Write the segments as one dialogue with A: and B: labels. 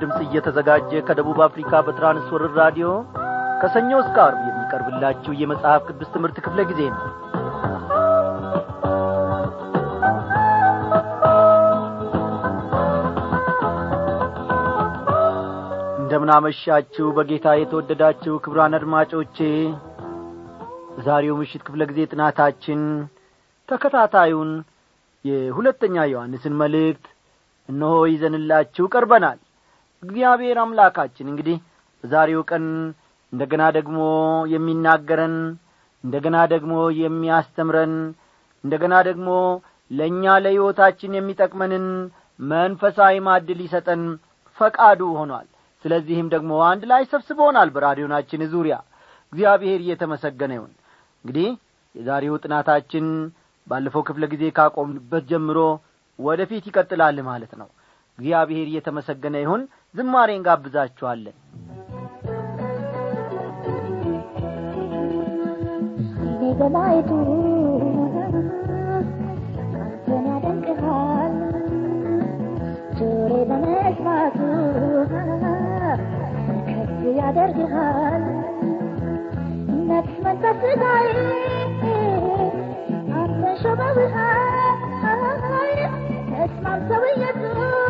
A: ድምፅ እየተዘጋጀ ከደቡብ አፍሪካ በትራንስወርር ራዲዮ ከሰኞ እስከ አርብ የሚቀርብላችሁ የመጽሐፍ ቅዱስ ትምህርት ክፍለ ጊዜ ነው። እንደምናመሻችሁ በጌታ የተወደዳችሁ ክብራን አድማጮቼ በዛሬው ምሽት ክፍለ ጊዜ ጥናታችን ተከታታዩን የሁለተኛ ዮሐንስን መልእክት እነሆ ይዘንላችሁ ቀርበናል እግዚአብሔር አምላካችን እንግዲህ በዛሬው ቀን እንደገና ደግሞ የሚናገረን እንደገና ደግሞ የሚያስተምረን እንደገና ደግሞ ለእኛ ለሕይወታችን የሚጠቅመንን መንፈሳዊ ማዕድ ሊሰጠን ፈቃዱ ሆኗል። ስለዚህም ደግሞ አንድ ላይ ሰብስቦናል በራዲዮናችን ዙሪያ። እግዚአብሔር እየተመሰገነ ይሁን። እንግዲህ የዛሬው ጥናታችን ባለፈው ክፍለ ጊዜ ካቆምንበት ጀምሮ ወደፊት ይቀጥላል ማለት ነው እግዚአብሔር እየተመሰገነ ይሁን። ዝማሬን ጋብዛችኋለን።
B: በማየቱ አንተን ያደንቅሃል። ጆሬ በመስማቱ ከፍ ያደርግሃል። ነፍስ መንፈስ ስጋዬ አንተን ሾመውሃል ተስማምተው ኢየሱስ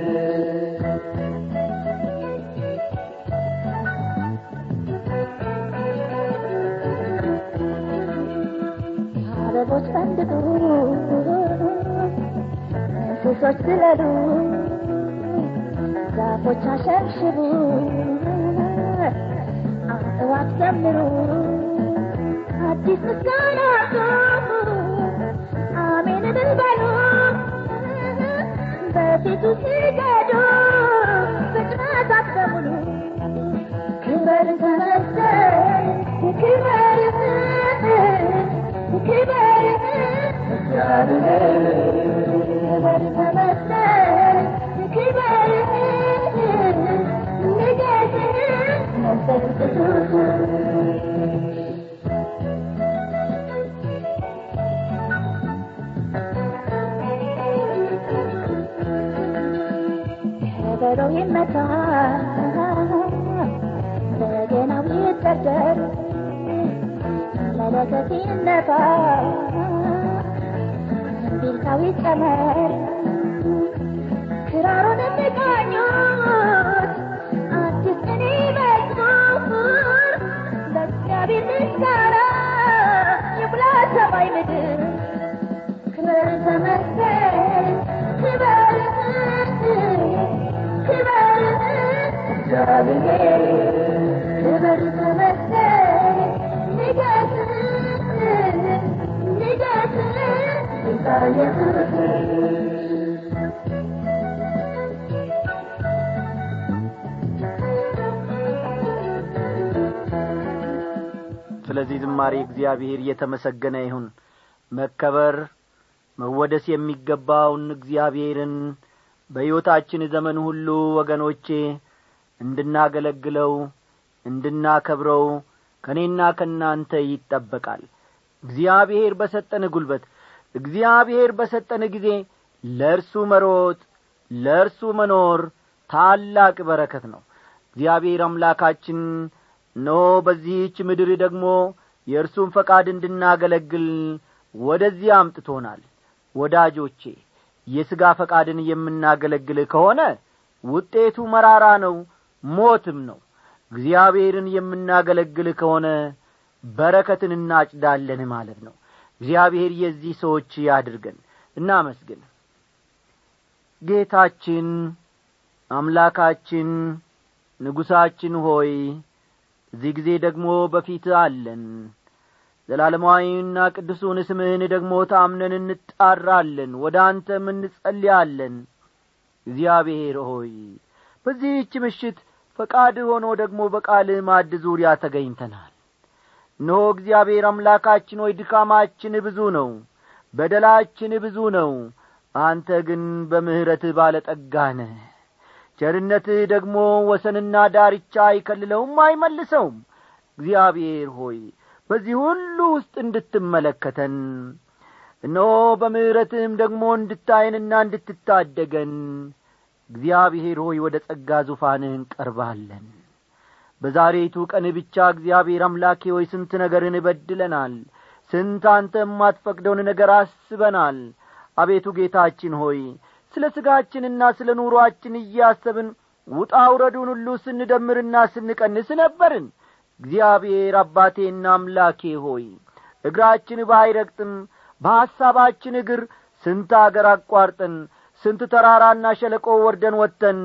B: ዝለሉ ዛፎች አሸብሽቡ አዕዋፍ ዘምሩ አዲስ ምስጋና አሜን እልል በሉ በፊቱ ስገዱ
A: ስለዚህ ዝማሬ እግዚአብሔር እየተመሰገነ ይሁን። መከበር መወደስ የሚገባውን እግዚአብሔርን በሕይወታችን ዘመን ሁሉ ወገኖቼ እንድናገለግለው እንድናከብረው ከእኔና ከእናንተ ይጠበቃል። እግዚአብሔር በሰጠን ጉልበት እግዚአብሔር በሰጠን ጊዜ ለእርሱ መሮጥ ለእርሱ መኖር ታላቅ በረከት ነው። እግዚአብሔር አምላካችን እነሆ በዚህች ምድር ደግሞ የእርሱን ፈቃድ እንድናገለግል ወደዚህ አምጥቶናል። ወዳጆቼ የሥጋ ፈቃድን የምናገለግል ከሆነ ውጤቱ መራራ ነው ሞትም ነው። እግዚአብሔርን የምናገለግል ከሆነ በረከትን እናጭዳለን ማለት ነው እግዚአብሔር የዚህ ሰዎች ያድርገን። እናመስግን። ጌታችን አምላካችን ንጉሣችን ሆይ እዚህ ጊዜ ደግሞ በፊት አለን። ዘላለማዊና ቅዱሱን ስምህን ደግሞ ታምነን እንጣራለን። ወደ አንተም እንጸልያለን። እግዚአብሔር ሆይ በዚህች ምሽት ፈቃድ ሆኖ ደግሞ በቃልህ ማድ ዙሪያ ተገኝተናል እነሆ እግዚአብሔር አምላካችን ሆይ ድካማችን ብዙ ነው በደላችን ብዙ ነው። አንተ ግን በምሕረትህ ባለጠጋ ነህ። ቸርነትህ ደግሞ ወሰንና ዳርቻ አይከልለውም አይመልሰውም። እግዚአብሔር ሆይ በዚህ ሁሉ ውስጥ እንድትመለከተን እነሆ በምሕረትህም ደግሞ እንድታየንና እንድትታደገን እግዚአብሔር ሆይ ወደ ጸጋ ዙፋንህ እንቀርባለን በዛሬቱ ቀን ብቻ እግዚአብሔር አምላኬ ሆይ ስንት ነገርን እበድለናል ስንት አንተ የማትፈቅደውን ነገር አስበናል። አቤቱ ጌታችን ሆይ ስለ ሥጋችንና ስለ ኑሮአችን እያሰብን ውጣ ውረዱን ሁሉ ስንደምርና ስንቀንስ ነበርን። እግዚአብሔር አባቴና አምላኬ ሆይ እግራችን ባይረግጥም በሐሳባችን እግር ስንት አገር አቋርጠን ስንት ተራራና ሸለቆ ወርደን ወጥተን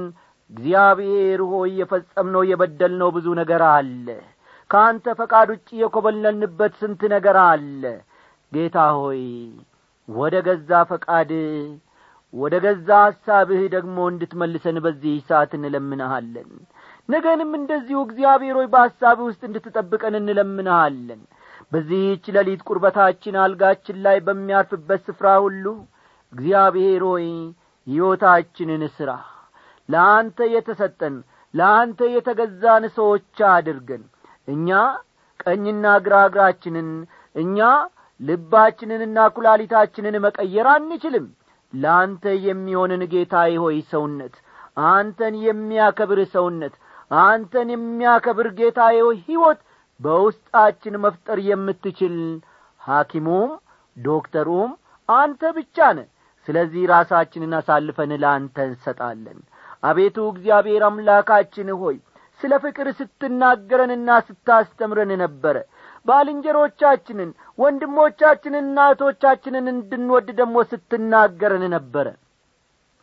A: እግዚአብሔር ሆይ የፈጸምነው የበደልነው ብዙ ነገር አለ። ከአንተ ፈቃድ ውጭ የኰበለልንበት ስንት ነገር አለ። ጌታ ሆይ ወደ ገዛ ፈቃድ ወደ ገዛ ሐሳብህ ደግሞ እንድትመልሰን በዚህ ሰዓት እንለምንሃለን። ነገንም እንደዚሁ እግዚአብሔር ሆይ በሐሳብህ ውስጥ እንድትጠብቀን እንለምንሃለን። በዚህች ሌሊት ቁርበታችን አልጋችን ላይ በሚያርፍበት ስፍራ ሁሉ እግዚአብሔር ሆይ ሕይወታችንን ሥራ ለአንተ የተሰጠን ለአንተ የተገዛን ሰዎች አድርገን። እኛ ቀኝና ግራ እግራችንን እኛ ልባችንንና ኩላሊታችንን መቀየር አንችልም። ለአንተ የሚሆንን ጌታዬ ሆይ ሰውነት አንተን የሚያከብር ሰውነት አንተን የሚያከብር ጌታዬ ሆይ ሕይወት በውስጣችን መፍጠር የምትችል ሐኪሙም ዶክተሩም አንተ ብቻ ነ ስለዚህ ራሳችንን አሳልፈን ለአንተ እንሰጣለን አቤቱ እግዚአብሔር አምላካችን ሆይ ስለ ፍቅር ስትናገረንና ስታስተምረን ነበረ። ባልንጀሮቻችንን ወንድሞቻችንንና እህቶቻችንን እንድንወድ ደግሞ ስትናገረን ነበረ።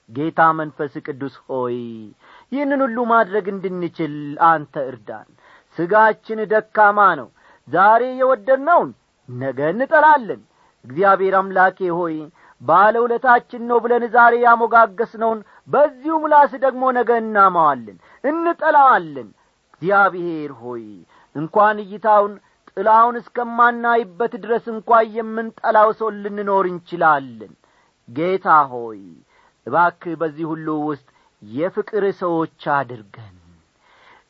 A: ጌታ መንፈስ ቅዱስ ሆይ ይህንን ሁሉ ማድረግ እንድንችል አንተ እርዳን። ሥጋችን ደካማ ነው። ዛሬ የወደድነውን ነገ እንጠላለን። እግዚአብሔር አምላኬ ሆይ ባለውለታችን ነው ብለን ዛሬ ያሞጋገስነውን በዚሁ ምላስ ደግሞ ነገ እናማዋለን እንጠላዋለን። እግዚአብሔር ሆይ እንኳን እይታውን ጥላውን እስከማናይበት ድረስ እንኳ የምንጠላው ሰው ልንኖር እንችላለን። ጌታ ሆይ እባክህ በዚህ ሁሉ ውስጥ የፍቅር ሰዎች አድርገን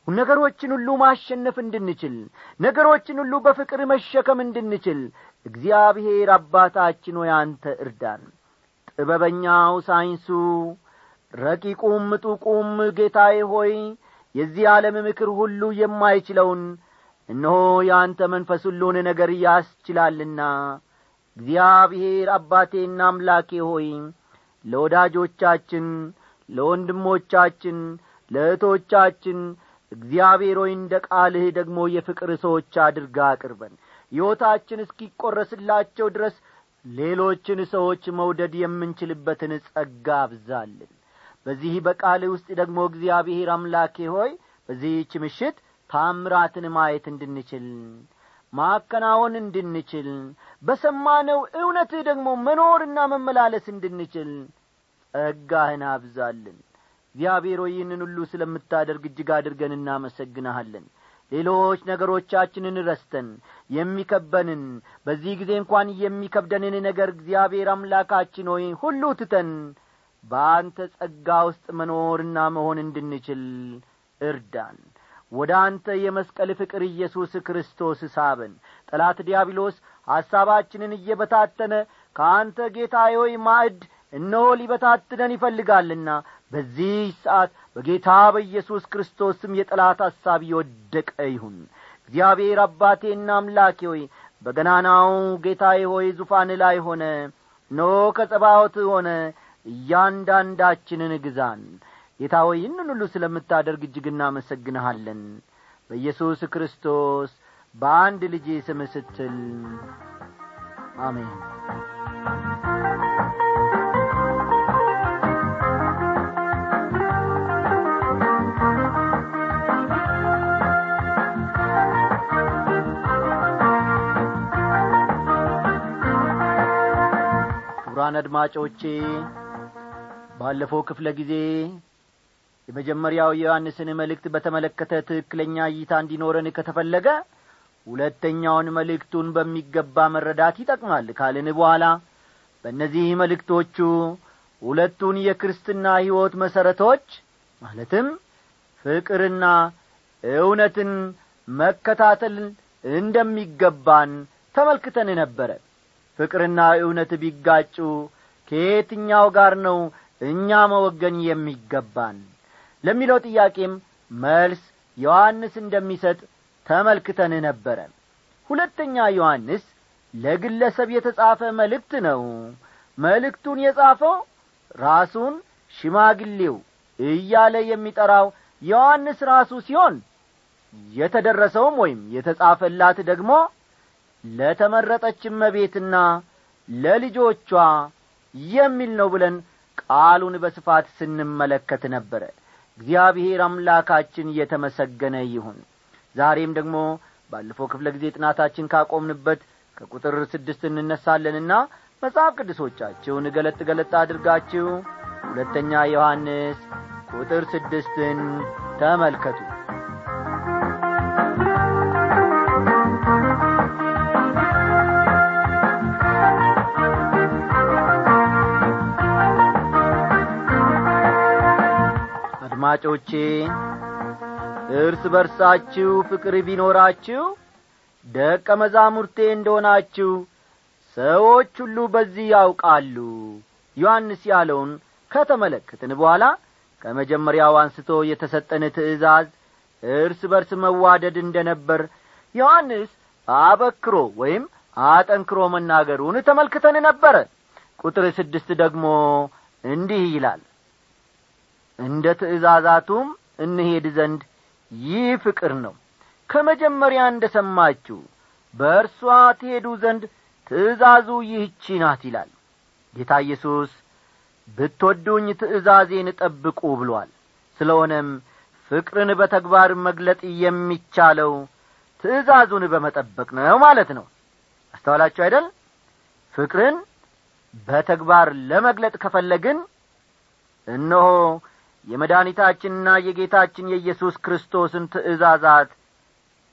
A: ነገሮችን ሁሉ ማሸነፍ እንድንችል ነገሮችን ሁሉ በፍቅር መሸከም እንድንችል እግዚአብሔር አባታችን ሆይ አንተ እርዳን። ጥበበኛው ሳይንሱ ረቂቁም ምጡቁም ጌታዬ ሆይ የዚህ ዓለም ምክር ሁሉ የማይችለውን እነሆ የአንተ መንፈስ ሁሉን ነገር ያስችላልና። እግዚአብሔር አባቴና አምላኬ ሆይ ለወዳጆቻችን ለወንድሞቻችን ለእህቶቻችን እግዚአብሔር ሆይ እንደ ቃልህ ደግሞ የፍቅር ሰዎች አድርጋ አቅርበን ሕይወታችን እስኪቈረስላቸው ድረስ ሌሎችን ሰዎች መውደድ የምንችልበትን ጸጋ አብዛልን። በዚህ በቃልህ ውስጥ ደግሞ እግዚአብሔር አምላኬ ሆይ በዚህች ምሽት ታምራትን ማየት እንድንችል ማከናወን እንድንችል በሰማነው እውነትህ ደግሞ መኖርና መመላለስ እንድንችል ጸጋህን አብዛልን እግዚአብሔር ሆይ ይህንን ሁሉ ስለምታደርግ እጅግ አድርገን እናመሰግንሃለን። ሌሎች ነገሮቻችንን ረስተን የሚከበንን በዚህ ጊዜ እንኳን የሚከብደንን ነገር እግዚአብሔር አምላካችን ሆይ ሁሉ ትተን በአንተ ጸጋ ውስጥ መኖርና መሆን እንድንችል እርዳን። ወደ አንተ የመስቀል ፍቅር ኢየሱስ ክርስቶስ ሳበን። ጠላት ዲያብሎስ ሐሳባችንን እየበታተነ ከአንተ ጌታ ሆይ ማዕድ እነሆ ሊበታትነን ይፈልጋልና በዚህ ሰዓት በጌታ በኢየሱስ ክርስቶስ ስም የጠላት ሐሳብ የወደቀ ይሁን። እግዚአብሔር አባቴና አምላኬ ሆይ በገናናው ጌታዬ ሆይ ዙፋን ላይ ሆነ። ኖ ከጸባዖት ሆነ። እያንዳንዳችንን ግዛን። ጌታ ሆይ ይህንን ሁሉ ስለምታደርግ እጅግ እናመሰግንሃለን። በኢየሱስ ክርስቶስ በአንድ ልጄ ስም ስትል አሜን ክቡራን አድማጮቼ ባለፈው ክፍለ ጊዜ የመጀመሪያው የዮሐንስን መልእክት በተመለከተ ትክክለኛ እይታ እንዲኖረን ከተፈለገ ሁለተኛውን መልእክቱን በሚገባ መረዳት ይጠቅማል ካልን በኋላ በእነዚህ መልእክቶቹ ሁለቱን የክርስትና ሕይወት መሠረቶች ማለትም ፍቅርና እውነትን መከታተል እንደሚገባን ተመልክተን ነበረ ፍቅርና እውነት ቢጋጩ ከየትኛው ጋር ነው እኛ መወገን የሚገባን? ለሚለው ጥያቄም መልስ ዮሐንስ እንደሚሰጥ ተመልክተን ነበረ። ሁለተኛ ዮሐንስ ለግለሰብ የተጻፈ መልእክት ነው። መልእክቱን የጻፈው ራሱን ሽማግሌው እያለ የሚጠራው ዮሐንስ ራሱ ሲሆን የተደረሰውም ወይም የተጻፈላት ደግሞ ለተመረጠች እመቤትና ለልጆቿ የሚል ነው ብለን ቃሉን በስፋት ስንመለከት ነበረ። እግዚአብሔር አምላካችን እየተመሰገነ ይሁን። ዛሬም ደግሞ ባለፈው ክፍለ ጊዜ ጥናታችን ካቆምንበት ከቁጥር ስድስት እንነሳለንና መጽሐፍ ቅዱሶቻችሁን ገለጥ ገለጥ አድርጋችሁ ሁለተኛ ዮሐንስ ቁጥር ስድስትን ተመልከቱ አድማጮቼ እርስ በርሳችሁ ፍቅር ቢኖራችሁ ደቀ መዛሙርቴ እንደሆናችሁ ሰዎች ሁሉ በዚህ ያውቃሉ። ዮሐንስ ያለውን ከተመለከትን በኋላ ከመጀመሪያው አንስቶ የተሰጠን ትእዛዝ እርስ በርስ መዋደድ እንደ ነበር ዮሐንስ አበክሮ ወይም አጠንክሮ መናገሩን ተመልክተን ነበረ ቁጥር ስድስት ደግሞ እንዲህ ይላል እንደ ትእዛዛቱም እንሄድ ዘንድ ይህ ፍቅር ነው። ከመጀመሪያ እንደ ሰማችሁ በእርሷ ትሄዱ ዘንድ ትእዛዙ ይህቺ ናት ይላል። ጌታ ኢየሱስ ብትወዱኝ ትእዛዜን ጠብቁ ብሏል። ስለሆነም ፍቅርን በተግባር መግለጥ የሚቻለው ትእዛዙን በመጠበቅ ነው ማለት ነው። አስተዋላችሁ አይደል? ፍቅርን በተግባር ለመግለጥ ከፈለግን እነሆ የመድኃኒታችንና የጌታችን የኢየሱስ ክርስቶስን ትእዛዛት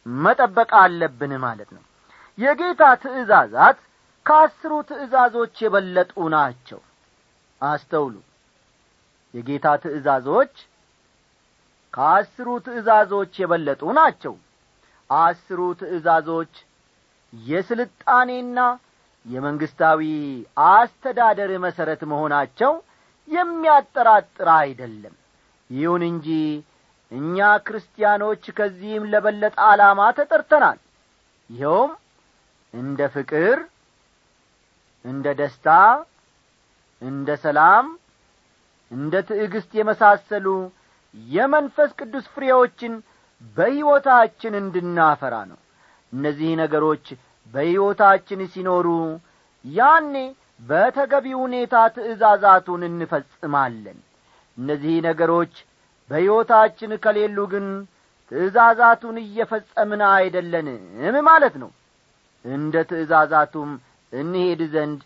A: መጠበቅ አለብን ማለት ነው። የጌታ ትእዛዛት ከአስሩ ትእዛዞች የበለጡ ናቸው። አስተውሉ። የጌታ ትእዛዞች ከአስሩ ትእዛዞች የበለጡ ናቸው። አስሩ ትእዛዞች የስልጣኔና የመንግስታዊ አስተዳደር መሠረት መሆናቸው የሚያጠራጥር አይደለም ይሁን እንጂ እኛ ክርስቲያኖች ከዚህም ለበለጠ ዓላማ ተጠርተናል። ይኸውም እንደ ፍቅር እንደ ደስታ እንደ ሰላም እንደ ትዕግስት የመሳሰሉ የመንፈስ ቅዱስ ፍሬዎችን በሕይወታችን እንድናፈራ ነው። እነዚህ ነገሮች በሕይወታችን ሲኖሩ ያኔ በተገቢ ሁኔታ ትእዛዛቱን እንፈጽማለን እነዚህ ነገሮች በሕይወታችን ከሌሉ ግን ትእዛዛቱን እየፈጸምን አይደለንም ማለት ነው። እንደ ትእዛዛቱም እንሄድ ዘንድ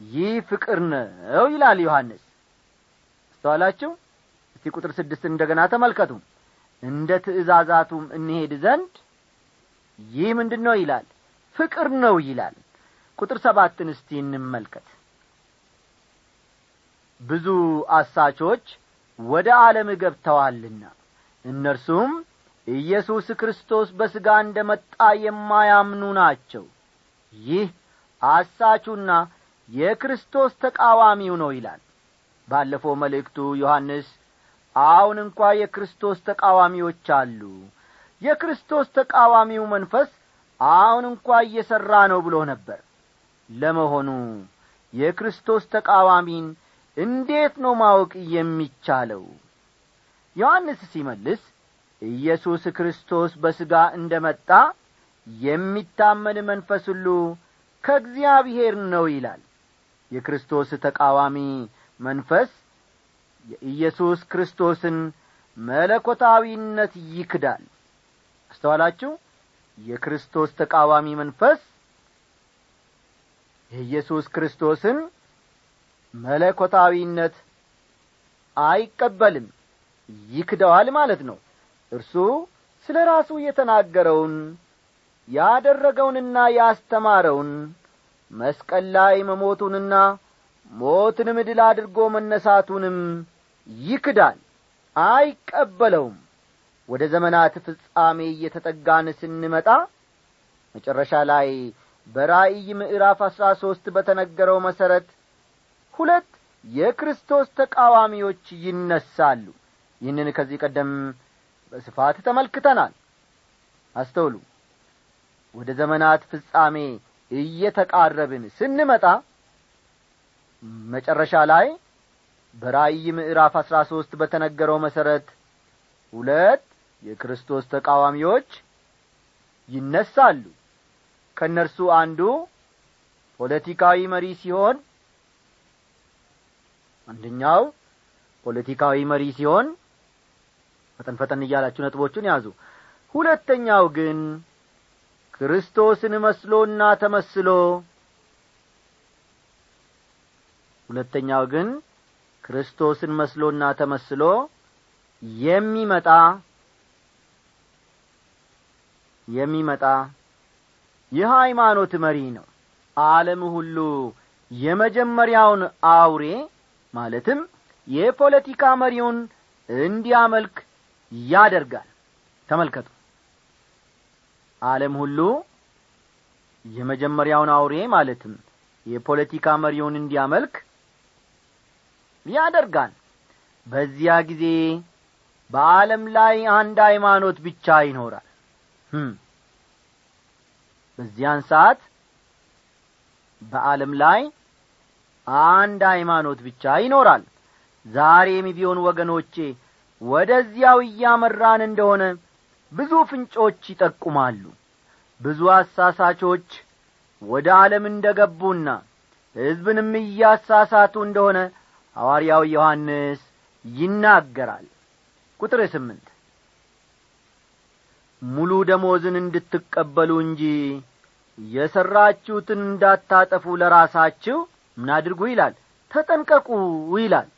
A: ይህ ፍቅር ነው ይላል ዮሐንስ። አስተዋላችሁ? እስቲ ቁጥር ስድስት እንደገና ተመልከቱ። እንደ ትእዛዛቱም እንሄድ ዘንድ ይህ ምንድን ነው ይላል? ፍቅር ነው ይላል። ቁጥር ሰባትን እስቲ እንመልከት ብዙ አሳቾች ወደ ዓለም ገብተዋልና እነርሱም ኢየሱስ ክርስቶስ በሥጋ እንደ መጣ የማያምኑ ናቸው። ይህ አሳቹና የክርስቶስ ተቃዋሚው ነው ይላል። ባለፈው መልእክቱ ዮሐንስ አሁን እንኳ የክርስቶስ ተቃዋሚዎች አሉ። የክርስቶስ ተቃዋሚው መንፈስ አሁን እንኳ እየሠራ ነው ብሎ ነበር። ለመሆኑ የክርስቶስ ተቃዋሚን እንዴት ነው ማወቅ የሚቻለው? ዮሐንስ ሲመልስ ኢየሱስ ክርስቶስ በሥጋ እንደ መጣ የሚታመን መንፈስ ሁሉ ከእግዚአብሔር ነው ይላል። የክርስቶስ ተቃዋሚ መንፈስ የኢየሱስ ክርስቶስን መለኮታዊነት ይክዳል። አስተዋላችሁ? የክርስቶስ ተቃዋሚ መንፈስ የኢየሱስ ክርስቶስን መለኮታዊነት አይቀበልም። ይክደዋል ማለት ነው። እርሱ ስለ ራሱ የተናገረውን ያደረገውንና ያስተማረውን መስቀል ላይ መሞቱንና ሞትንም ድል አድርጎ መነሳቱንም ይክዳል። አይቀበለውም። ወደ ዘመናት ፍጻሜ እየተጠጋን ስንመጣ መጨረሻ ላይ በራእይ ምዕራፍ አሥራ ሦስት በተነገረው መሠረት ሁለት የክርስቶስ ተቃዋሚዎች ይነሳሉ። ይህንን ከዚህ ቀደም በስፋት ተመልክተናል። አስተውሉ። ወደ ዘመናት ፍጻሜ እየተቃረብን ስንመጣ መጨረሻ ላይ በራእይ ምዕራፍ አሥራ ሦስት በተነገረው መሠረት ሁለት የክርስቶስ ተቃዋሚዎች ይነሳሉ። ከእነርሱ አንዱ ፖለቲካዊ መሪ ሲሆን አንደኛው ፖለቲካዊ መሪ ሲሆን ፈጠን ፈጠን እያላችሁ ነጥቦቹን ያዙ። ሁለተኛው ግን ክርስቶስን መስሎና ተመስሎ። ሁለተኛው ግን ክርስቶስን መስሎና ተመስሎ የሚመጣ የሚመጣ የሃይማኖት መሪ ነው። ዓለም ሁሉ የመጀመሪያውን አውሬ ማለትም የፖለቲካ መሪውን እንዲያመልክ ያደርጋል። ተመልከቱ። ዓለም ሁሉ የመጀመሪያውን አውሬ ማለትም የፖለቲካ መሪውን እንዲያመልክ ያደርጋል። በዚያ ጊዜ በዓለም ላይ አንድ ሃይማኖት ብቻ ይኖራል። በዚያን ሰዓት በዓለም ላይ አንድ ሃይማኖት ብቻ ይኖራል። ዛሬም ቢሆን ወገኖቼ ወደዚያው እያመራን እንደሆነ ብዙ ፍንጮች ይጠቁማሉ። ብዙ አሳሳቾች ወደ ዓለም እንደ ገቡና ሕዝብንም እያሳሳቱ እንደሆነ ሐዋርያው ዮሐንስ ይናገራል። ቁጥር ስምንት ሙሉ ደሞዝን እንድትቀበሉ እንጂ የሠራችሁትን እንዳታጠፉ ለራሳችሁ ምን አድርጉ ይላል? ተጠንቀቁ ይላል።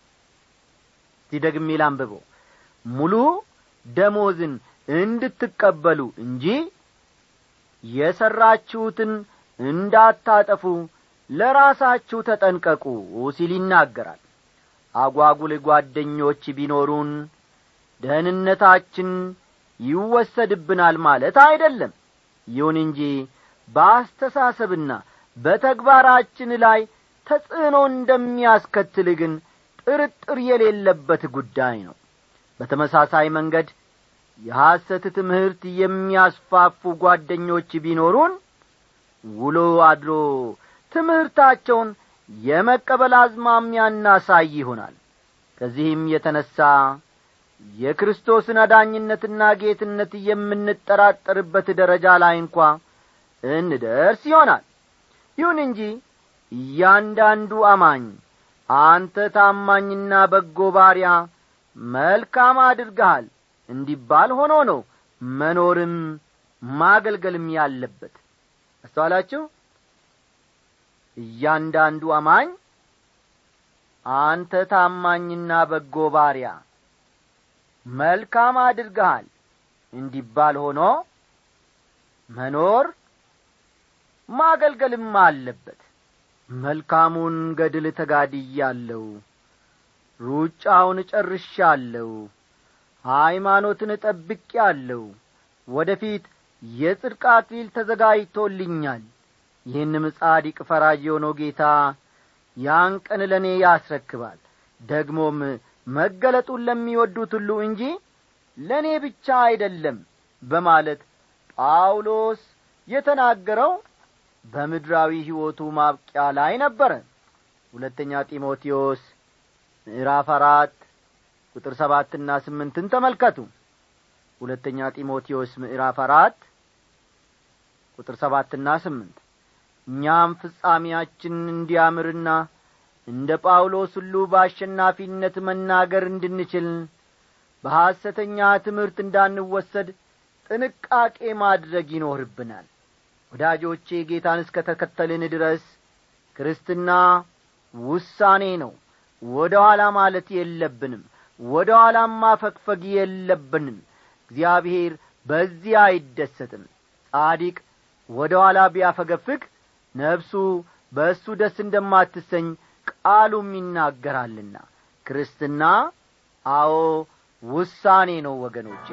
A: ሲደግሜ ላንብበው ሙሉ ደሞዝን እንድትቀበሉ እንጂ የሠራችሁትን እንዳታጠፉ ለራሳችሁ ተጠንቀቁ ሲል ይናገራል። አጓጉል ጓደኞች ቢኖሩን ደህንነታችን ይወሰድብናል ማለት አይደለም። ይሁን እንጂ በአስተሳሰብና በተግባራችን ላይ ተጽዕኖ እንደሚያስከትል ግን ጥርጥር የሌለበት ጉዳይ ነው። በተመሳሳይ መንገድ የሐሰት ትምህርት የሚያስፋፉ ጓደኞች ቢኖሩን ውሎ አድሮ ትምህርታቸውን የመቀበል አዝማሚያ እናሳይ ይሆናል። ከዚህም የተነሣ የክርስቶስን አዳኝነትና ጌትነት የምንጠራጠርበት ደረጃ ላይ እንኳ እንደርስ ይሆናል። ይሁን እንጂ እያንዳንዱ አማኝ አንተ ታማኝና በጎ ባሪያ መልካም አድርገሃል እንዲባል ሆኖ ነው መኖርም ማገልገልም ያለበት። አስተዋላችሁ? እያንዳንዱ አማኝ አንተ ታማኝና በጎ ባሪያ መልካም አድርገሃል እንዲባል ሆኖ መኖር ማገልገልም አለበት መልካሙን ገድል ተጋድያለሁ። ሩጫውን ጨርሻለሁ። ሃይማኖትን ጠብቄአለሁ። ወደ ፊት የጽድቅ አክሊል ተዘጋጅቶልኛል። ይህንም ጻዲቅ ፈራጅ የሆነው ጌታ ያን ቀን ለእኔ ያስረክባል። ደግሞም መገለጡን ለሚወዱት ሁሉ እንጂ ለእኔ ብቻ አይደለም በማለት ጳውሎስ የተናገረው በምድራዊ ሕይወቱ ማብቂያ ላይ ነበረ። ሁለተኛ ጢሞቴዎስ ምዕራፍ አራት ቁጥር ሰባትና ስምንትን ተመልከቱ። ሁለተኛ ጢሞቴዎስ ምዕራፍ አራት ቁጥር ሰባትና ስምንት እኛም ፍጻሜያችን እንዲያምርና እንደ ጳውሎስ ሁሉ በአሸናፊነት መናገር እንድንችል በሐሰተኛ ትምህርት እንዳንወሰድ ጥንቃቄ ማድረግ ይኖርብናል ወዳጆቼ ጌታን እስከ ተከተልን ድረስ ክርስትና ውሳኔ ነው። ወደ ኋላ ማለት የለብንም። ወደ ኋላም ማፈግፈግ የለብንም። እግዚአብሔር በዚህ አይደሰትም። ጻዲቅ ወደ ኋላ ቢያፈገፍግ ነፍሱ
C: በእሱ ደስ እንደማትሰኝ ቃሉም ይናገራልና። ክርስትና አዎ ውሳኔ ነው ወገኖቼ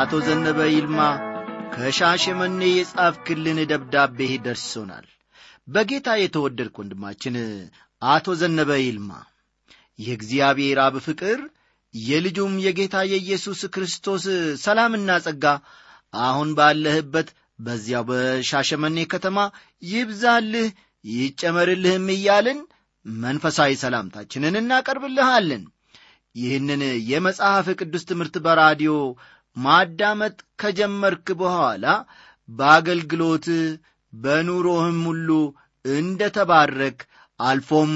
A: አቶ ዘነበ ይልማ ከሻሸመኔ የጻፍክልን ደብዳቤ ደርሶናል። በጌታ የተወደድክ ወንድማችን አቶ ዘነበ ይልማ የእግዚአብሔር አብ ፍቅር የልጁም የጌታ የኢየሱስ ክርስቶስ ሰላምና ጸጋ አሁን ባለህበት በዚያው በሻሸመኔ ከተማ ይብዛልህ ይጨመርልህም እያልን መንፈሳዊ ሰላምታችንን እናቀርብልሃለን። ይህንን የመጽሐፍ ቅዱስ ትምህርት በራዲዮ ማዳመጥ ከጀመርክ በኋላ በአገልግሎት በኑሮህም ሁሉ እንደ ተባረክ አልፎም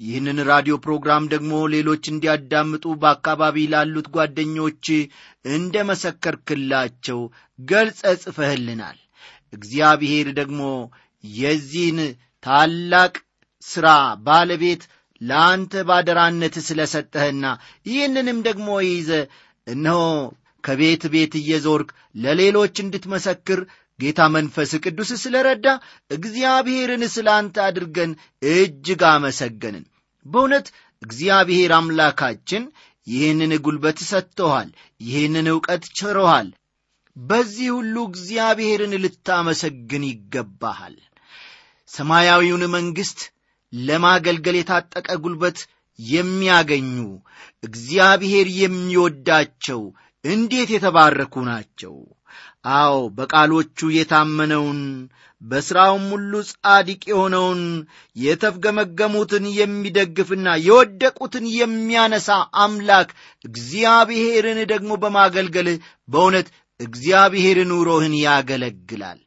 A: ይህንን ራዲዮ ፕሮግራም ደግሞ ሌሎች እንዲያዳምጡ በአካባቢ ላሉት ጓደኞች እንደ መሰከርክላቸው ገልጸ ጽፈህልናል። እግዚአብሔር ደግሞ የዚህን ታላቅ ሥራ ባለቤት ለአንተ ባደራነት ስለ ሰጠህና ይህንንም ደግሞ ይዘ እነሆ ከቤት ቤት እየዞርክ ለሌሎች እንድትመሰክር ጌታ መንፈስ ቅዱስ ስለ ረዳ እግዚአብሔርን ስለ አንተ አድርገን እጅግ አመሰገንን። በእውነት እግዚአብሔር አምላካችን ይህንን ጉልበት ሰጥቶሃል ይህንን ዕውቀት ችሮሃል በዚህ ሁሉ እግዚአብሔርን ልታመሰግን ይገባሃል። ሰማያዊውን መንግሥት ለማገልገል የታጠቀ ጉልበት የሚያገኙ እግዚአብሔር የሚወዳቸው እንዴት የተባረኩ ናቸው! አዎ በቃሎቹ የታመነውን በሥራውም ሁሉ ጻዲቅ የሆነውን የተፍገመገሙትን የሚደግፍና የወደቁትን የሚያነሳ አምላክ እግዚአብሔርን ደግሞ በማገልገል በእውነት እግዚአብሔር ኑሮህን ያገለግላል።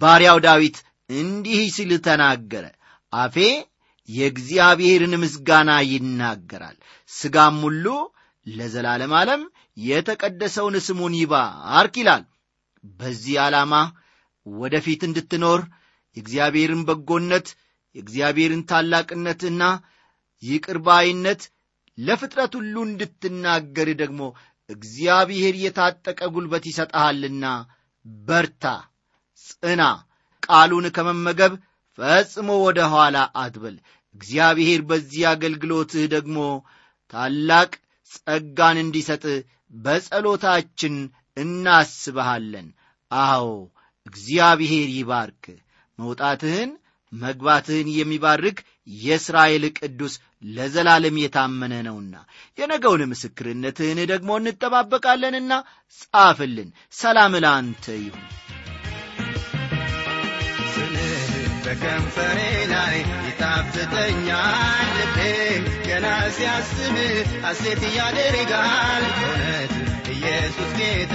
A: ባሪያው ዳዊት እንዲህ ሲል ተናገረ። አፌ የእግዚአብሔርን ምስጋና ይናገራል። ሥጋም ሁሉ ለዘላለም ዓለም የተቀደሰውን ስሙን ይባርክ ይላል። በዚህ ዓላማ ወደፊት እንድትኖር የእግዚአብሔርን በጎነት የእግዚአብሔርን ታላቅነትና ይቅርባይነት ለፍጥረት ሁሉ እንድትናገር ደግሞ እግዚአብሔር የታጠቀ ጉልበት ይሰጠሃልና በርታ ጽና ቃሉን ከመመገብ ፈጽሞ ወደ ኋላ አትበል። እግዚአብሔር በዚህ አገልግሎትህ ደግሞ ታላቅ ጸጋን እንዲሰጥ በጸሎታችን እናስበሃለን አዎ እግዚአብሔር ይባርክ መውጣትህን መግባትህን የሚባርክ የእስራኤል ቅዱስ ለዘላለም የታመነ ነውና የነገውን ምስክርነትህን ደግሞ እንጠባበቃለንና ጻፍልን። ሰላም ለአንተ ይሁን።
D: ስምህ በከንፈሬ ላይ ይጣፍጠኛል። ልቤ ገና ሲያስብህ ሐሴት ያደርጋል። እውነት ኢየሱስ ጌታ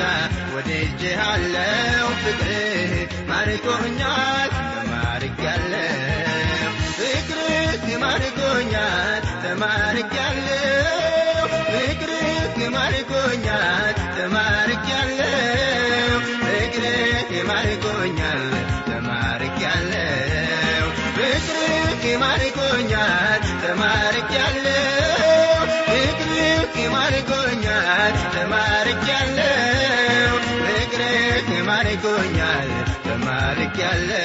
D: ወድጄሃለው። ፍቅርህ ማርኮኛል፣ ተማርኬያለሁ። ፍቅርህ ማርኮኛል፣ ተማርኬያለሁ። ፍቅርህ ማርኮኛል፣ ተማርኬያለሁ። ፍቅርህ ማርኮኛል፣ ተማርኬያለሁ። ፍቅርህ ማርኮኛል፣ ተማርኬያለሁ። ማርኮኛል፣ ተማርኬያለሁ።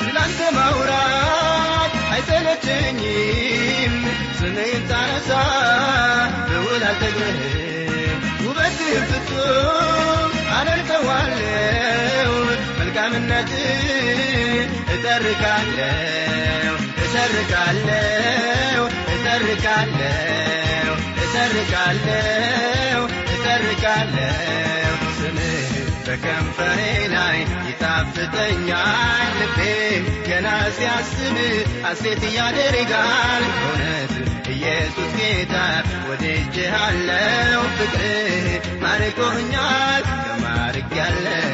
D: ስላንተ ማውራት አይሰለቸኝም። ስምህን ውበትህ ፍጹም አደንቀዋለሁ። መልካምነትህ እተርካለሁ እተርካለሁ እተርካለሁ እተርካለሁ እተርካለሁ ስምህ በከንፈሬ ላይ ይጣፍጠኛል። ልቤ ገና ሲያስብህ ሐሴት ያደርጋል። እውነት ኢየሱስ ጌታ ወድጄሃለው። ፍቅርህ ማርኮኛል፣ ተማርኬያለሁ።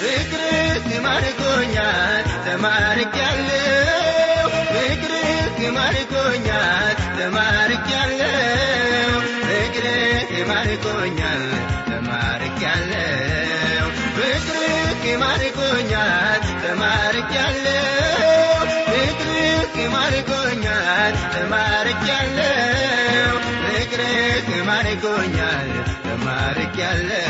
D: ፍቅርህ ማርኮኛል፣ ተማርኬያለሁ። ፍቅርህ ማርኮኛል፣ ተማርኬያለሁ። ፍቅርህ ማርኮኛል፣ ፍቅርህ ማርኮኛል፣ ተማርኬያለሁ።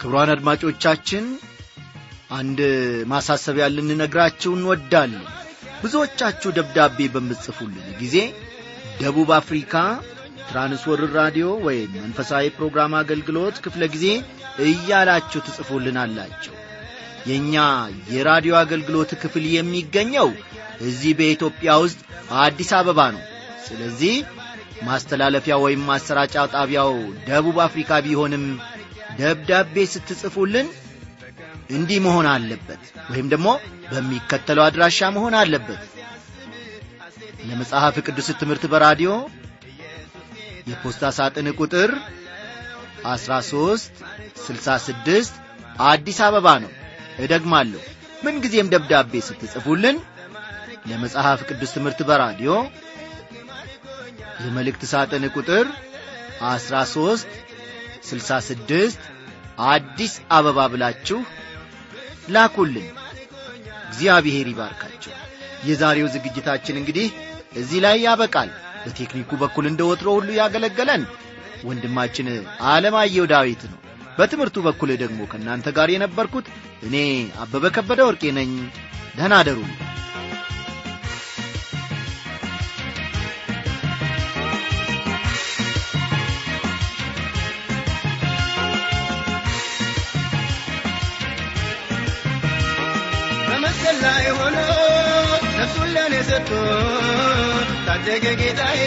A: ክቡራን አድማጮቻችን አንድ ማሳሰቢያ ልንነግራችሁ እንወዳለን። ብዙዎቻችሁ ደብዳቤ በምትጽፉልን ጊዜ ደቡብ አፍሪካ ትራንስወርር ራዲዮ ወይም መንፈሳዊ ፕሮግራም አገልግሎት ክፍለ ጊዜ እያላችሁ ትጽፉልናላችሁ። የእኛ የራዲዮ አገልግሎት ክፍል የሚገኘው እዚህ በኢትዮጵያ ውስጥ አዲስ አበባ ነው። ስለዚህ ማስተላለፊያ ወይም ማሰራጫ ጣቢያው ደቡብ አፍሪካ ቢሆንም ደብዳቤ ስትጽፉልን እንዲህ መሆን አለበት ወይም ደግሞ በሚከተለው አድራሻ መሆን አለበት። ለመጽሐፍ ቅዱስ ትምህርት በራዲዮ የፖስታ ሳጥን ቁጥር 13 66 አዲስ አበባ ነው። እደግማለሁ። ምንጊዜም ደብዳቤ ስትጽፉልን ለመጽሐፍ ቅዱስ ትምህርት በራዲዮ የመልእክት ሳጥን ቁጥር 13 66 አዲስ አበባ ብላችሁ ላኩልን። እግዚአብሔር ይባርካቸው። የዛሬው ዝግጅታችን እንግዲህ እዚህ ላይ ያበቃል። በቴክኒኩ በኩል እንደ ወትሮ ሁሉ ያገለገለን ወንድማችን አለማየሁ ዳዊት ነው። በትምህርቱ በኩል ደግሞ ከእናንተ ጋር የነበርኩት እኔ አበበ ከበደ ወርቄ ነኝ። ደህና
D: ላይ ሆኖ ነፍሱን ለእኔ ሰጥቶ ታደገ ጌታዬ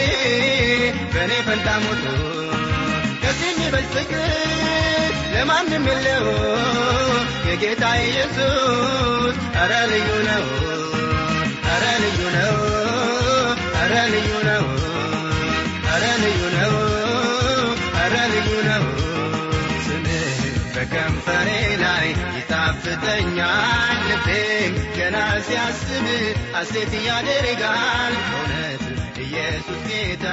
D: በእኔ ፈንታ ሞቶ ከዚህ የሚበልጥ ፍቅር ለማንም የለው የጌታ ኢየሱስ ኧረ ልዩ ነው ኧረ ልዩ ነው ኧረ ልዩ ነው ኧረ ልዩ ነው ኧረ ልዩ ነው። ስምህ በከንፈሬ ላይ ይጣፍጠኛል። ልቤም ገና ሲያስብ ሐሴት ያደርጋል እውነት ኢየሱስ ጌታ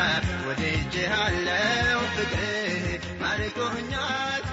D: ወድጄሃለው ፍቅርህ ማርኮኛል